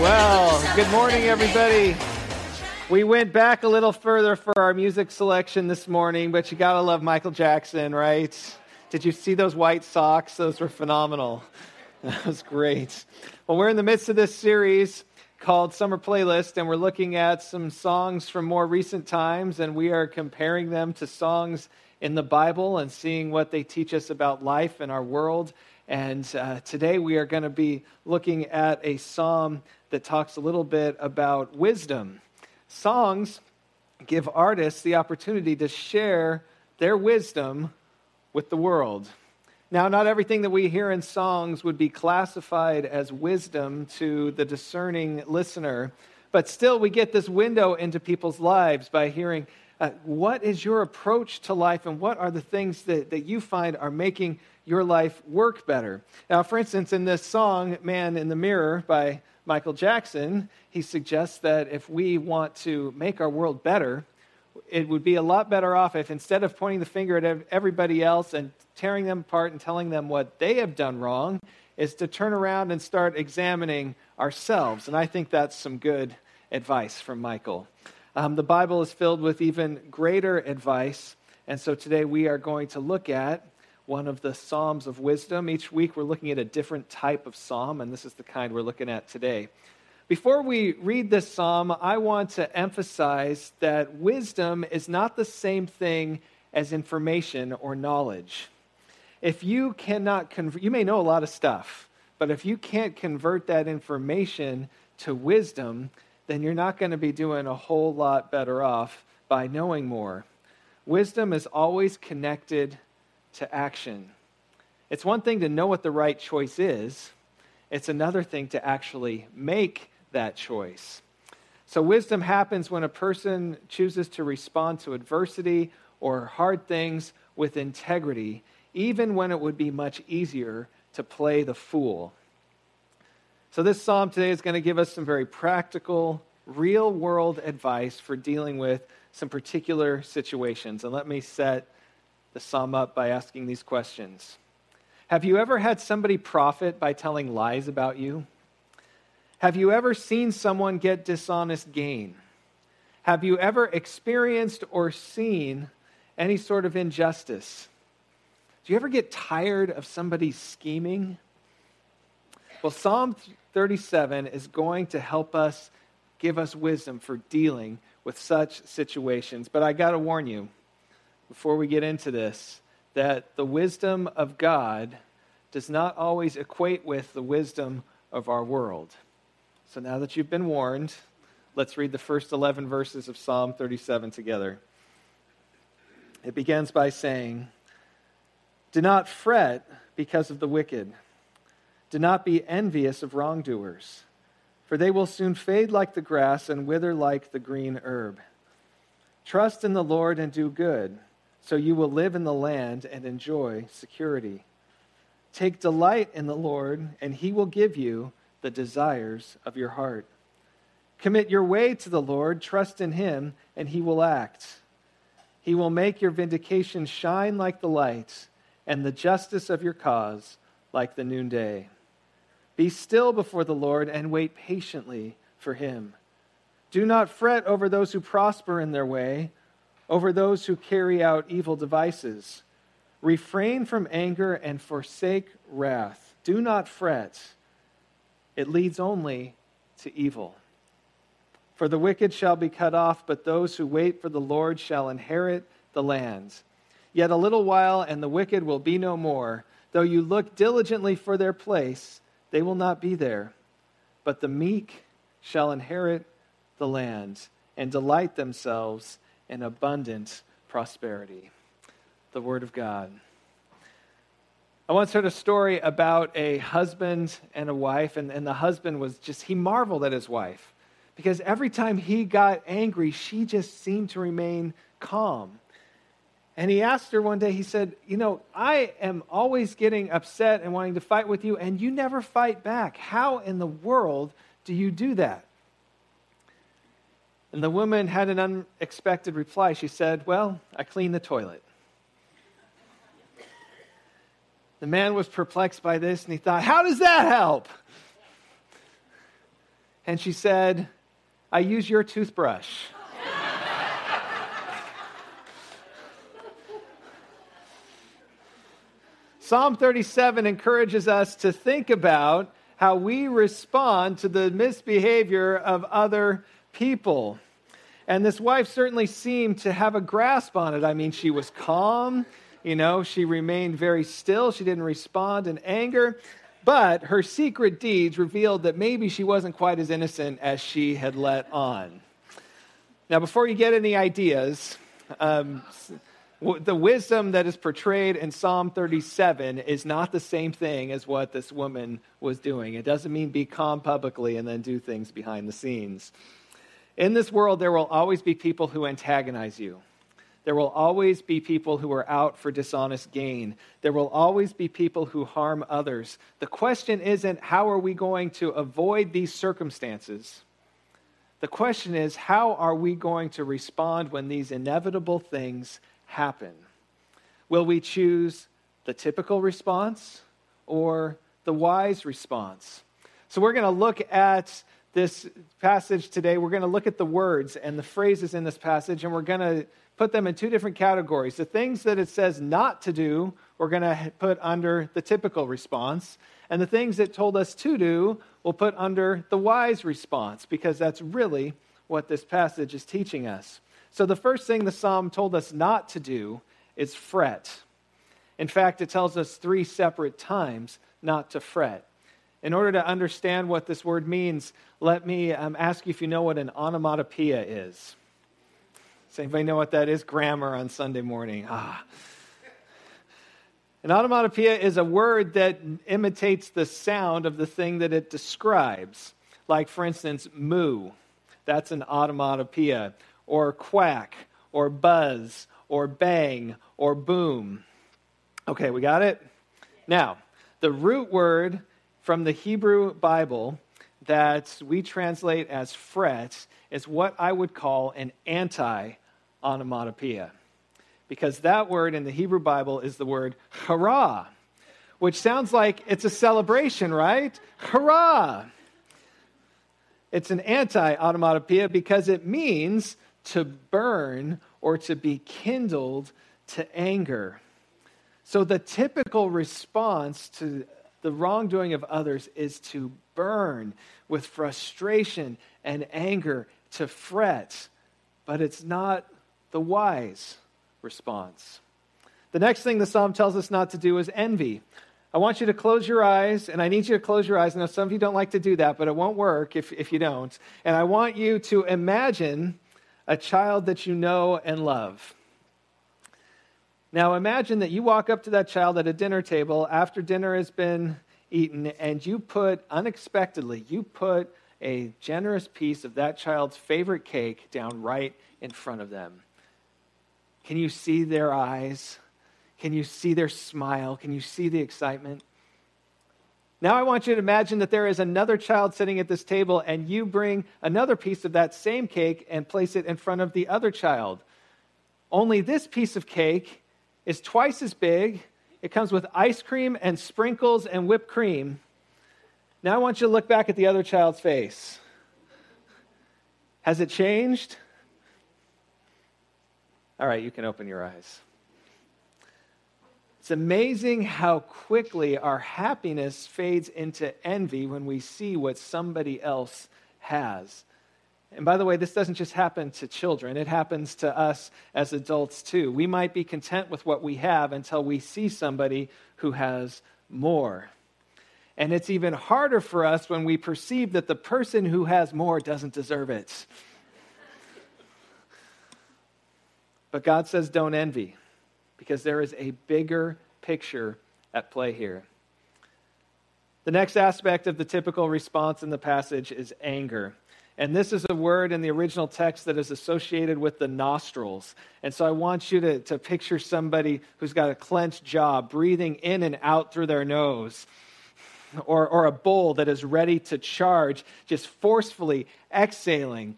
Well, good morning, everybody. We went back a little further for our music selection this morning, but you gotta love Michael Jackson, right? Did you see those white socks? Those were phenomenal. That was great. Well, we're in the midst of this series called Summer Playlist, and we're looking at some songs from more recent times, and we are comparing them to songs in the Bible and seeing what they teach us about life and our world. And uh, today we are going to be looking at a psalm that talks a little bit about wisdom. Songs give artists the opportunity to share their wisdom with the world. Now, not everything that we hear in songs would be classified as wisdom to the discerning listener, but still we get this window into people's lives by hearing uh, what is your approach to life and what are the things that, that you find are making your life work better. Now, for instance, in this song, Man in the Mirror by Michael Jackson, he suggests that if we want to make our world better, it would be a lot better off if instead of pointing the finger at everybody else and tearing them apart and telling them what they have done wrong, is to turn around and start examining ourselves. And I think that's some good advice from Michael. Um, the Bible is filled with even greater advice. And so today we are going to look at one of the Psalms of wisdom. Each week we're looking at a different type of psalm, and this is the kind we're looking at today. Before we read this psalm, I want to emphasize that wisdom is not the same thing as information or knowledge. If you cannot convert, you may know a lot of stuff, but if you can't convert that information to wisdom, then you're not going to be doing a whole lot better off by knowing more. Wisdom is always connected to action. It's one thing to know what the right choice is, it's another thing to actually make that choice. So, wisdom happens when a person chooses to respond to adversity or hard things with integrity, even when it would be much easier to play the fool. So, this psalm today is going to give us some very practical, real world advice for dealing with some particular situations. And let me set the psalm up by asking these questions Have you ever had somebody profit by telling lies about you? Have you ever seen someone get dishonest gain? Have you ever experienced or seen any sort of injustice? Do you ever get tired of somebody scheming? Well, Psalm 37 is going to help us give us wisdom for dealing with such situations. But I got to warn you, before we get into this that the wisdom of God does not always equate with the wisdom of our world. So now that you've been warned, let's read the first 11 verses of Psalm 37 together. It begins by saying, Do not fret because of the wicked. Do not be envious of wrongdoers, for they will soon fade like the grass and wither like the green herb. Trust in the Lord and do good so you will live in the land and enjoy security. Take delight in the Lord, and he will give you the desires of your heart. Commit your way to the Lord, trust in him, and he will act. He will make your vindication shine like the light, and the justice of your cause like the noonday. Be still before the Lord and wait patiently for him. Do not fret over those who prosper in their way over those who carry out evil devices. Refrain from anger and forsake wrath. Do not fret, it leads only to evil. For the wicked shall be cut off, but those who wait for the Lord shall inherit the land. Yet a little while, and the wicked will be no more. Though you look diligently for their place, they will not be there. But the meek shall inherit the land and delight themselves in abundant prosperity. The Word of God. I once heard a story about a husband and a wife, and, and the husband was just, he marveled at his wife because every time he got angry, she just seemed to remain calm. And he asked her one day, he said, You know, I am always getting upset and wanting to fight with you, and you never fight back. How in the world do you do that? And the woman had an unexpected reply. She said, Well, I clean the toilet. The man was perplexed by this and he thought, How does that help? And she said, I use your toothbrush. Psalm 37 encourages us to think about how we respond to the misbehavior of other people. And this wife certainly seemed to have a grasp on it. I mean, she was calm, you know, she remained very still, she didn't respond in anger. But her secret deeds revealed that maybe she wasn't quite as innocent as she had let on. Now, before you get any ideas, um, the wisdom that is portrayed in Psalm 37 is not the same thing as what this woman was doing. It doesn't mean be calm publicly and then do things behind the scenes. In this world, there will always be people who antagonize you. There will always be people who are out for dishonest gain. There will always be people who harm others. The question isn't how are we going to avoid these circumstances? The question is how are we going to respond when these inevitable things happen? Will we choose the typical response or the wise response? So we're going to look at this passage today. We're going to look at the words and the phrases in this passage, and we're going to put them in two different categories. The things that it says not to do, we're going to put under the typical response. And the things it told us to do, we'll put under the wise response, because that's really what this passage is teaching us. So, the first thing the psalm told us not to do is fret. In fact, it tells us three separate times not to fret. In order to understand what this word means, let me um, ask you if you know what an onomatopoeia is. Does anybody know what that is? Grammar on Sunday morning. Ah. An onomatopoeia is a word that imitates the sound of the thing that it describes. Like, for instance, moo. That's an onomatopoeia. Or quack, or buzz, or bang, or boom. Okay, we got it? Now, the root word from the Hebrew Bible that we translate as fret is what I would call an anti onomatopoeia. Because that word in the Hebrew Bible is the word hurrah, which sounds like it's a celebration, right? Hurrah! It's an anti onomatopoeia because it means to burn or to be kindled to anger. So the typical response to the wrongdoing of others is to burn with frustration and anger, to fret. But it's not the wise response. The next thing the psalm tells us not to do is envy. I want you to close your eyes, and I need you to close your eyes. Now, some of you don't like to do that, but it won't work if, if you don't. And I want you to imagine a child that you know and love. Now, imagine that you walk up to that child at a dinner table after dinner has been eaten, and you put, unexpectedly, you put a generous piece of that child's favorite cake down right in front of them. Can you see their eyes? Can you see their smile? Can you see the excitement? Now, I want you to imagine that there is another child sitting at this table, and you bring another piece of that same cake and place it in front of the other child. Only this piece of cake is twice as big. It comes with ice cream and sprinkles and whipped cream. Now, I want you to look back at the other child's face. Has it changed? All right, you can open your eyes. It's amazing how quickly our happiness fades into envy when we see what somebody else has. And by the way, this doesn't just happen to children, it happens to us as adults too. We might be content with what we have until we see somebody who has more. And it's even harder for us when we perceive that the person who has more doesn't deserve it. But God says, don't envy, because there is a bigger picture at play here. The next aspect of the typical response in the passage is anger. And this is a word in the original text that is associated with the nostrils. And so I want you to, to picture somebody who's got a clenched jaw, breathing in and out through their nose. Or, or a bull that is ready to charge, just forcefully exhaling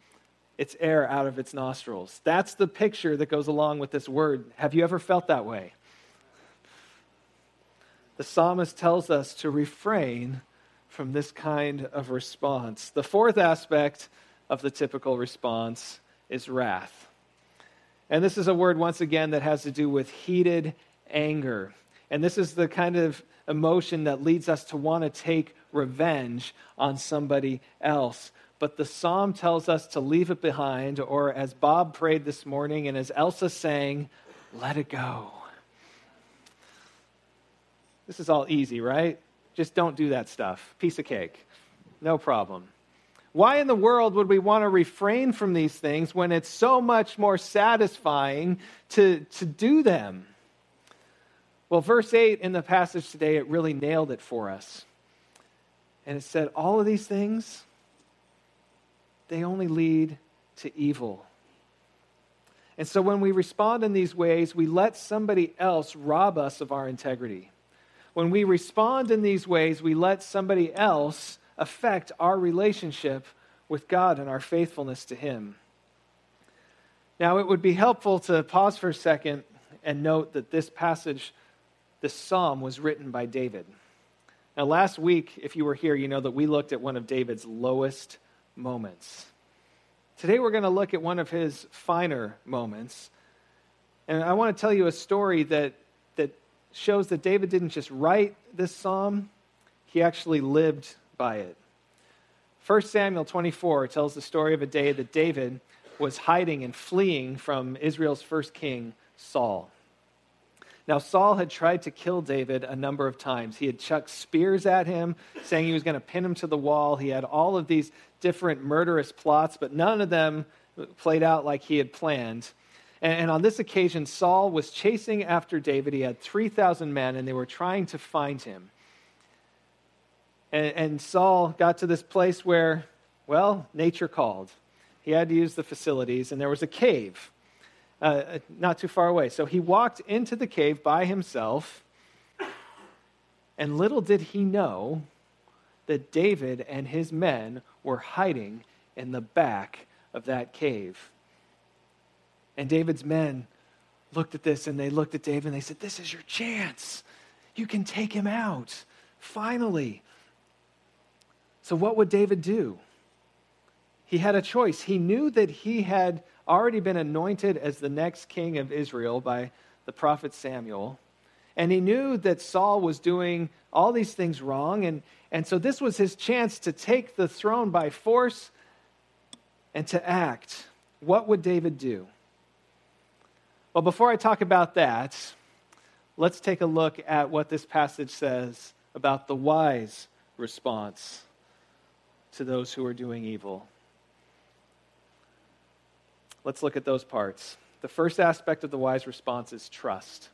its air out of its nostrils. That's the picture that goes along with this word. Have you ever felt that way? The psalmist tells us to refrain from this kind of response. The fourth aspect of the typical response is wrath. And this is a word, once again, that has to do with heated anger. And this is the kind of emotion that leads us to want to take revenge on somebody else. But the psalm tells us to leave it behind, or as Bob prayed this morning and as Elsa sang, let it go. This is all easy, right? Just don't do that stuff. Piece of cake. No problem. Why in the world would we want to refrain from these things when it's so much more satisfying to, to do them? Well, verse 8 in the passage today, it really nailed it for us. And it said, All of these things, they only lead to evil. And so when we respond in these ways, we let somebody else rob us of our integrity. When we respond in these ways, we let somebody else affect our relationship with God and our faithfulness to Him. Now, it would be helpful to pause for a second and note that this passage, this psalm, was written by David. Now, last week, if you were here, you know that we looked at one of David's lowest moments. Today, we're going to look at one of his finer moments. And I want to tell you a story that, that shows that David didn't just write this psalm, he actually lived by it. 1 Samuel 24 tells the story of a day that David was hiding and fleeing from Israel's first king, Saul. Now, Saul had tried to kill David a number of times. He had chucked spears at him, saying he was going to pin him to the wall. He had all of these different murderous plots, but none of them played out like he had planned. And, on this occasion, Saul was chasing after David. He had 3,000 men, and they were trying to find him. And, Saul got to this place where, well, nature called. He had to use the facilities, and there was a cave uh, not too far away. So he walked into the cave by himself, and little did he know that David and his men were hiding in the back of that cave. And David's men looked at this and they looked at David and they said, This is your chance. You can take him out. Finally. So, what would David do? He had a choice. He knew that he had already been anointed as the next king of Israel by the prophet Samuel. And he knew that Saul was doing all these things wrong. And, and so, this was his chance to take the throne by force and to act. What would David do? Well, before I talk about that, let's take a look at what this passage says about the wise response to those who are doing evil. Let's look at those parts. The first aspect of the wise response is trust.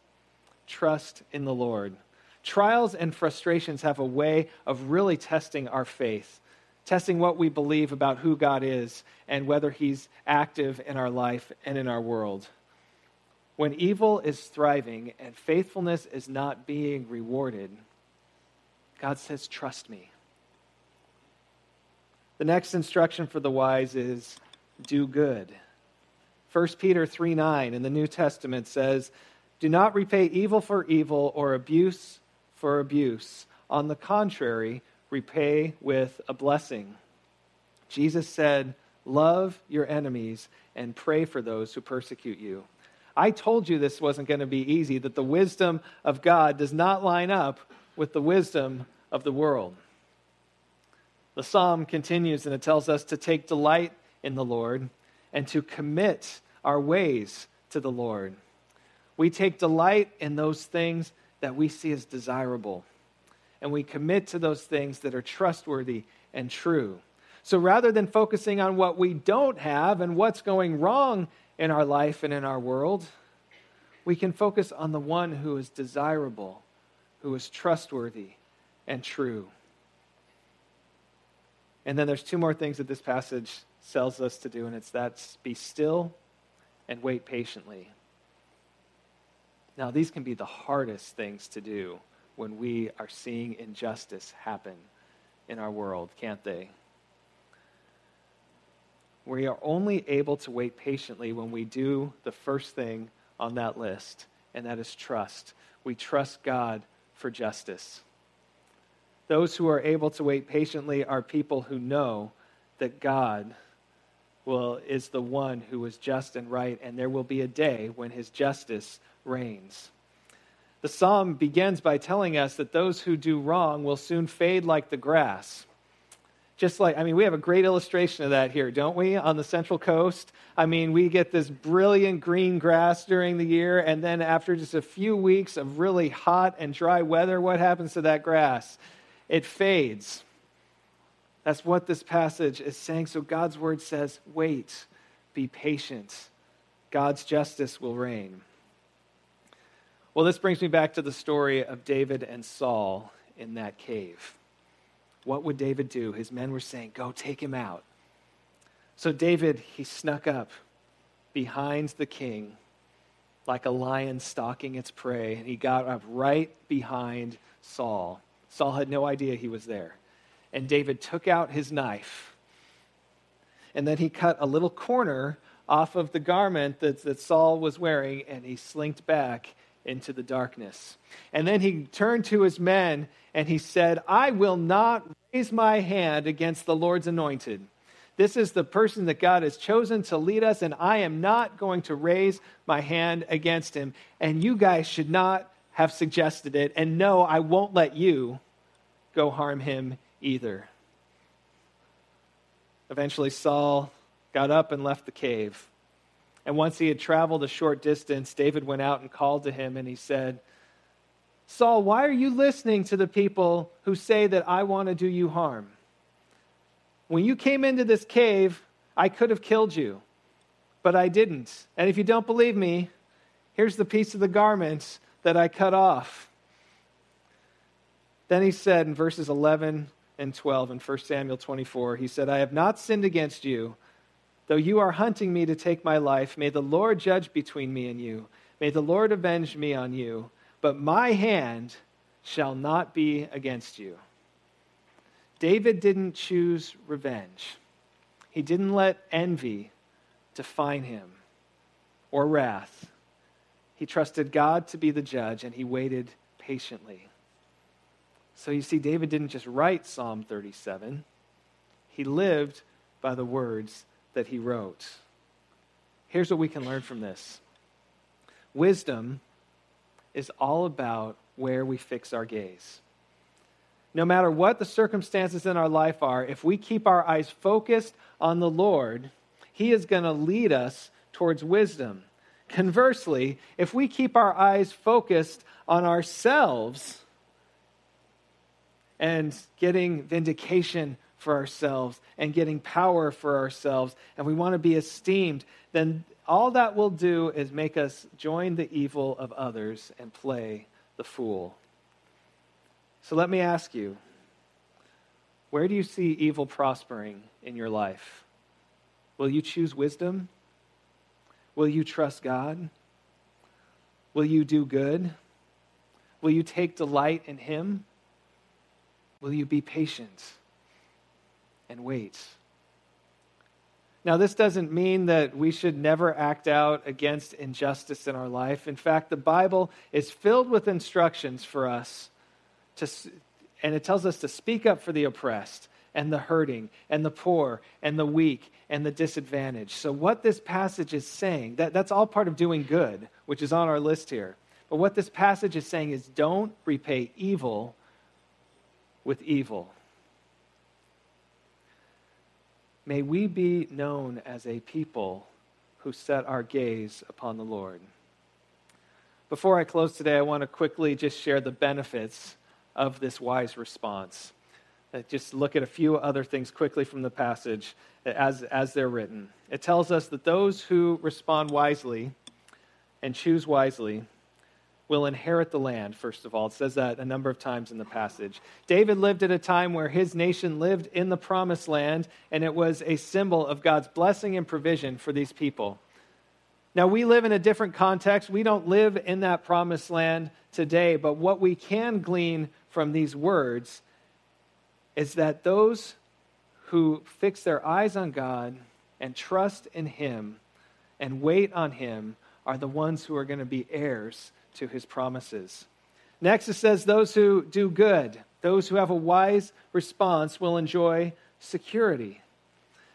Trust in the Lord. Trials and frustrations have a way of really testing our faith, testing what we believe about who God is and whether He's active in our life and in our world. When evil is thriving and faithfulness is not being rewarded, God says, Trust me. The next instruction for the wise is do good. 1 Peter 3 9 in the New Testament says, Do not repay evil for evil or abuse for abuse. On the contrary, repay with a blessing. Jesus said, Love your enemies and pray for those who persecute you. I told you this wasn't going to be easy, that the wisdom of God does not line up with the wisdom of the world. The psalm continues and it tells us to take delight in the Lord and to commit our ways to the Lord. We take delight in those things that we see as desirable, and we commit to those things that are trustworthy and true. So rather than focusing on what we don't have and what's going wrong in our life and in our world, we can focus on the one who is desirable, who is trustworthy and true. And then there's two more things that this passage tells us to do, and it's that be still and wait patiently. Now, these can be the hardest things to do when we are seeing injustice happen in our world, can't they? We are only able to wait patiently when we do the first thing on that list, and that is trust. We trust God for justice. Those who are able to wait patiently are people who know that God will, is the one who is just and right, and there will be a day when his justice reigns. The psalm begins by telling us that those who do wrong will soon fade like the grass. Just like, I mean, we have a great illustration of that here, don't we, on the Central Coast? I mean, we get this brilliant green grass during the year, and then after just a few weeks of really hot and dry weather, what happens to that grass? It fades. That's what this passage is saying. So God's word says, wait, be patient. God's justice will reign. Well, this brings me back to the story of David and Saul in that cave. What would David do? His men were saying, Go take him out. So David, he snuck up behind the king like a lion stalking its prey, and he got up right behind Saul. Saul had no idea he was there. And David took out his knife, and then he cut a little corner off of the garment that, that Saul was wearing, and he slinked back into the darkness. And then he turned to his men and he said, I will not raise my hand against the Lord's anointed. This is the person that God has chosen to lead us, and I am not going to raise my hand against him. And you guys should not have suggested it. And no, I won't let you go harm him either. Eventually, Saul got up and left the cave. And once he had traveled a short distance, David went out and called to him, and he said, Saul, why are you listening to the people who say that I want to do you harm? When you came into this cave, I could have killed you, but I didn't. And if you don't believe me, here's the piece of the garment that I cut off. Then he said in verses 11 and 12 in 1 Samuel 24, he said, I have not sinned against you Though you are hunting me to take my life, may the Lord judge between me and you. May the Lord avenge me on you. But my hand shall not be against you. David didn't choose revenge, he didn't let envy define him or wrath. He trusted God to be the judge and he waited patiently. So you see, David didn't just write Psalm 37, he lived by the words that he wrote. Here's what we can learn from this wisdom is all about where we fix our gaze. No matter what the circumstances in our life are, if we keep our eyes focused on the Lord, He is going to lead us towards wisdom. Conversely, if we keep our eyes focused on ourselves and getting vindication for ourselves and getting power for ourselves, and we want to be esteemed, then all that will do is make us join the evil of others and play the fool. So let me ask you where do you see evil prospering in your life? Will you choose wisdom? Will you trust God? Will you do good? Will you take delight in Him? Will you be patient? And wait. Now, this doesn't mean that we should never act out against injustice in our life. In fact, the Bible is filled with instructions for us, to, and it tells us to speak up for the oppressed and the hurting and the poor and the weak and the disadvantaged. So, what this passage is saying, that, that's all part of doing good, which is on our list here. But what this passage is saying is don't repay evil with evil. May we be known as a people who set our gaze upon the Lord. Before I close today, I want to quickly just share the benefits of this wise response. Uh, just look at a few other things quickly from the passage as, as they're written. It tells us that those who respond wisely and choose wisely will inherit the land, first of all. It says that a number of times in the passage. David lived at a time where his nation lived in the promised land, and it was a symbol of God's blessing and provision for these people. Now, we live in a different context. We don't live in that promised land today, but what we can glean from these words is that those who fix their eyes on God and trust in Him and wait on Him are the ones who are going to be heirs to his promises. Next, it says, Those who do good Those who have a wise response will enjoy security.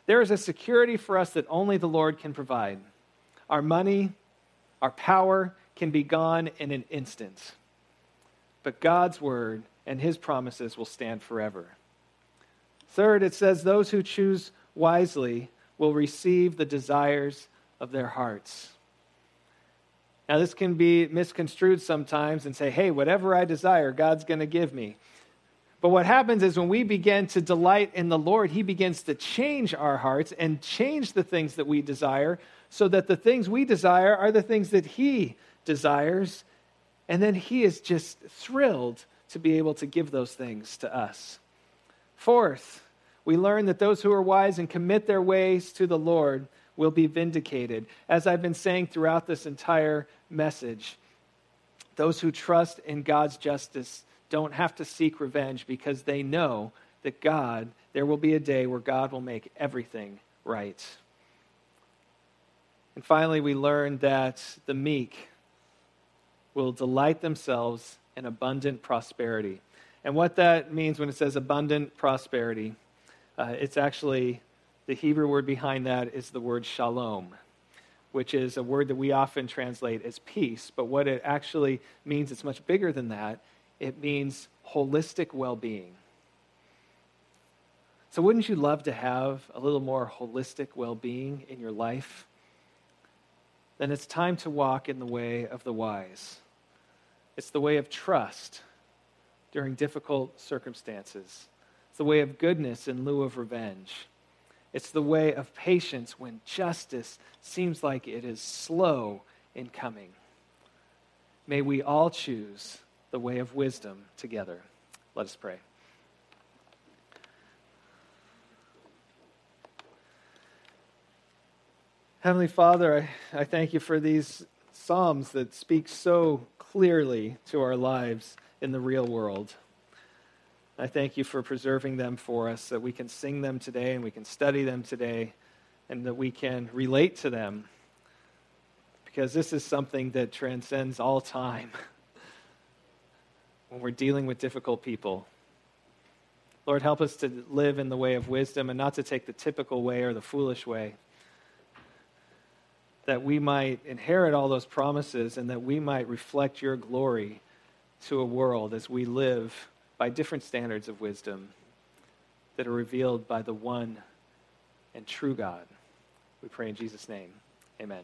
There is a security for us that only the Lord can provide. Our money, our power can be gone in an instant. But God's word and his promises will stand forever. Third, it says, Those who choose wisely will receive the desires of their hearts. Now, this can be misconstrued sometimes and say, hey, whatever I desire, God's going to give me. But what happens is when we begin to delight in the Lord, He begins to change our hearts and change the things that we desire so that the things we desire are the things that He desires. And then He is just thrilled to be able to give those things to us. Fourth, we learn that those who are wise and commit their ways to the Lord will be vindicated. As I've been saying throughout this entire message, those who trust in God's justice don't have to seek revenge because they know that God, there will be a day where God will make everything right. And finally, we learn that the meek will delight themselves in abundant prosperity. And what that means when it says abundant prosperity, uh, it's actually the Hebrew word behind that is the word shalom, which is a word that we often translate as peace. But what it actually means, it's much bigger than that. It means holistic well being. So, wouldn't you love to have a little more holistic well being in your life? Then it's time to walk in the way of the wise. It's the way of trust during difficult circumstances. It's the way of goodness in lieu of revenge. It's the way of patience when justice seems like it is slow in coming. May we all choose the way of wisdom together. Let us pray. Heavenly Father, I, I thank you for these Psalms that speak so clearly to our lives in the real world. I thank you for preserving them for us, that we can sing them today and we can study them today and that we can relate to them. Because this is something that transcends all time when we're dealing with difficult people. Lord, help us to live in the way of wisdom and not to take the typical way or the foolish way. That we might inherit all those promises and that we might reflect your glory to a world as we live by different standards of wisdom that are revealed by the one and true God. We pray in Jesus' name. Amen.